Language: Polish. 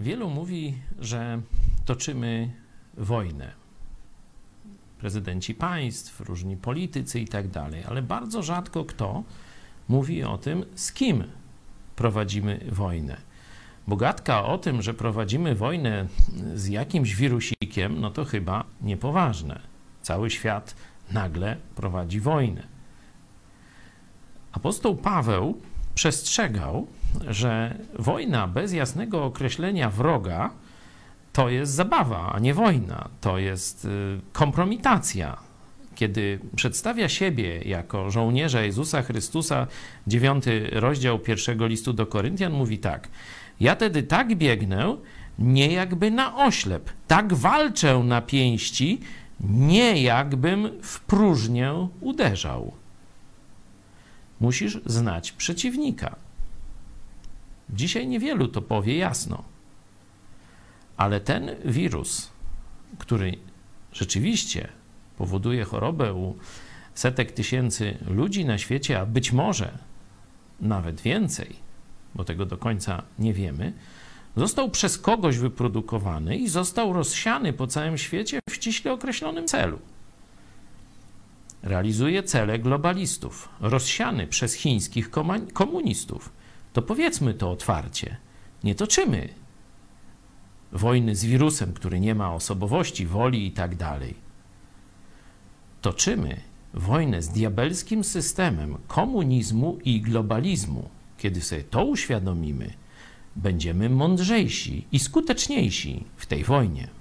Wielu mówi, że toczymy wojnę. Prezydenci państw, różni politycy i tak dalej, ale bardzo rzadko kto mówi o tym, z kim prowadzimy wojnę. Bogatka o tym, że prowadzimy wojnę z jakimś wirusikiem, no to chyba niepoważne. Cały świat nagle prowadzi wojnę. Apostoł Paweł przestrzegał, że wojna bez jasnego określenia wroga to jest zabawa, a nie wojna. To jest y, kompromitacja. Kiedy przedstawia siebie jako żołnierza Jezusa Chrystusa, dziewiąty rozdział pierwszego listu do Koryntian mówi tak: Ja tedy tak biegnę, nie jakby na oślep, tak walczę na pięści, nie jakbym w próżnię uderzał. Musisz znać przeciwnika. Dzisiaj niewielu to powie jasno. Ale ten wirus, który rzeczywiście powoduje chorobę u setek tysięcy ludzi na świecie, a być może nawet więcej, bo tego do końca nie wiemy, został przez kogoś wyprodukowany i został rozsiany po całym świecie w ściśle określonym celu. Realizuje cele globalistów, rozsiany przez chińskich komunistów. To powiedzmy to otwarcie. Nie toczymy wojny z wirusem, który nie ma osobowości, woli i tak dalej. Toczymy wojnę z diabelskim systemem komunizmu i globalizmu. Kiedy sobie to uświadomimy, będziemy mądrzejsi i skuteczniejsi w tej wojnie.